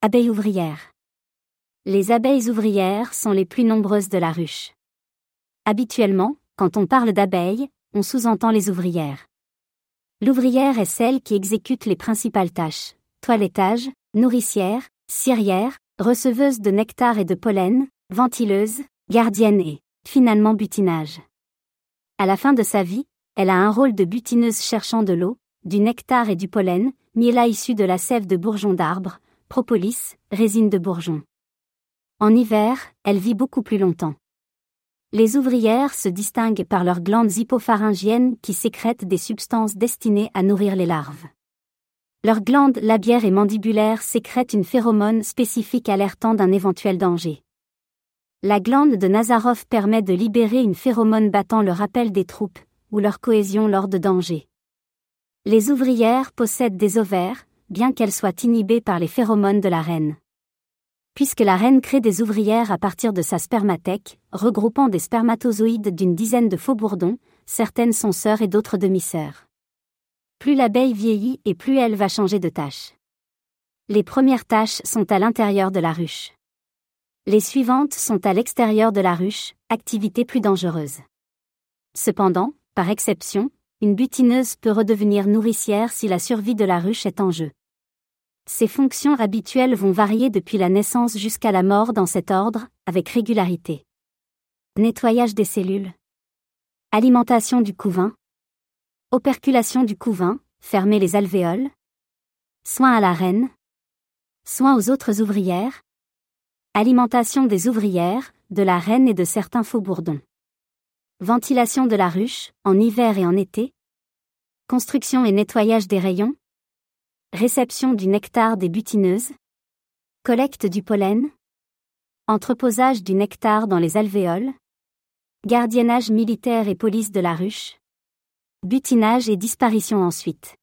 Abeilles ouvrières. Les abeilles ouvrières sont les plus nombreuses de la ruche. Habituellement, quand on parle d'abeilles, on sous-entend les ouvrières. L'ouvrière est celle qui exécute les principales tâches toilettage, nourricière, cirière, receveuse de nectar et de pollen, ventileuse, gardienne et, finalement, butinage. À la fin de sa vie, elle a un rôle de butineuse cherchant de l'eau, du nectar et du pollen, miela issu de la sève de bourgeons d'arbres, propolis, résine de bourgeon. En hiver, elle vit beaucoup plus longtemps. Les ouvrières se distinguent par leurs glandes hypopharyngiennes qui sécrètent des substances destinées à nourrir les larves. Leurs glandes labiaires et mandibulaires sécrètent une phéromone spécifique alertant d'un éventuel danger. La glande de Nazarov permet de libérer une phéromone battant le rappel des troupes, ou leur cohésion lors de danger. Les ouvrières possèdent des ovaires, bien qu'elles soient inhibées par les phéromones de la reine. Puisque la reine crée des ouvrières à partir de sa spermathèque, regroupant des spermatozoïdes d'une dizaine de faux bourdons, certaines sont sœurs et d'autres demi-sœurs. Plus l'abeille vieillit et plus elle va changer de tâche. Les premières tâches sont à l'intérieur de la ruche. Les suivantes sont à l'extérieur de la ruche, activité plus dangereuse. Cependant, par exception, une butineuse peut redevenir nourricière si la survie de la ruche est en jeu. Ses fonctions habituelles vont varier depuis la naissance jusqu'à la mort dans cet ordre, avec régularité. Nettoyage des cellules. Alimentation du couvain. Operculation du couvain, fermer les alvéoles. Soins à la reine. Soins aux autres ouvrières. Alimentation des ouvrières, de la reine et de certains faux bourdons. Ventilation de la ruche, en hiver et en été. Construction et nettoyage des rayons. Réception du nectar des butineuses. Collecte du pollen. Entreposage du nectar dans les alvéoles. Gardiennage militaire et police de la ruche. Butinage et disparition ensuite.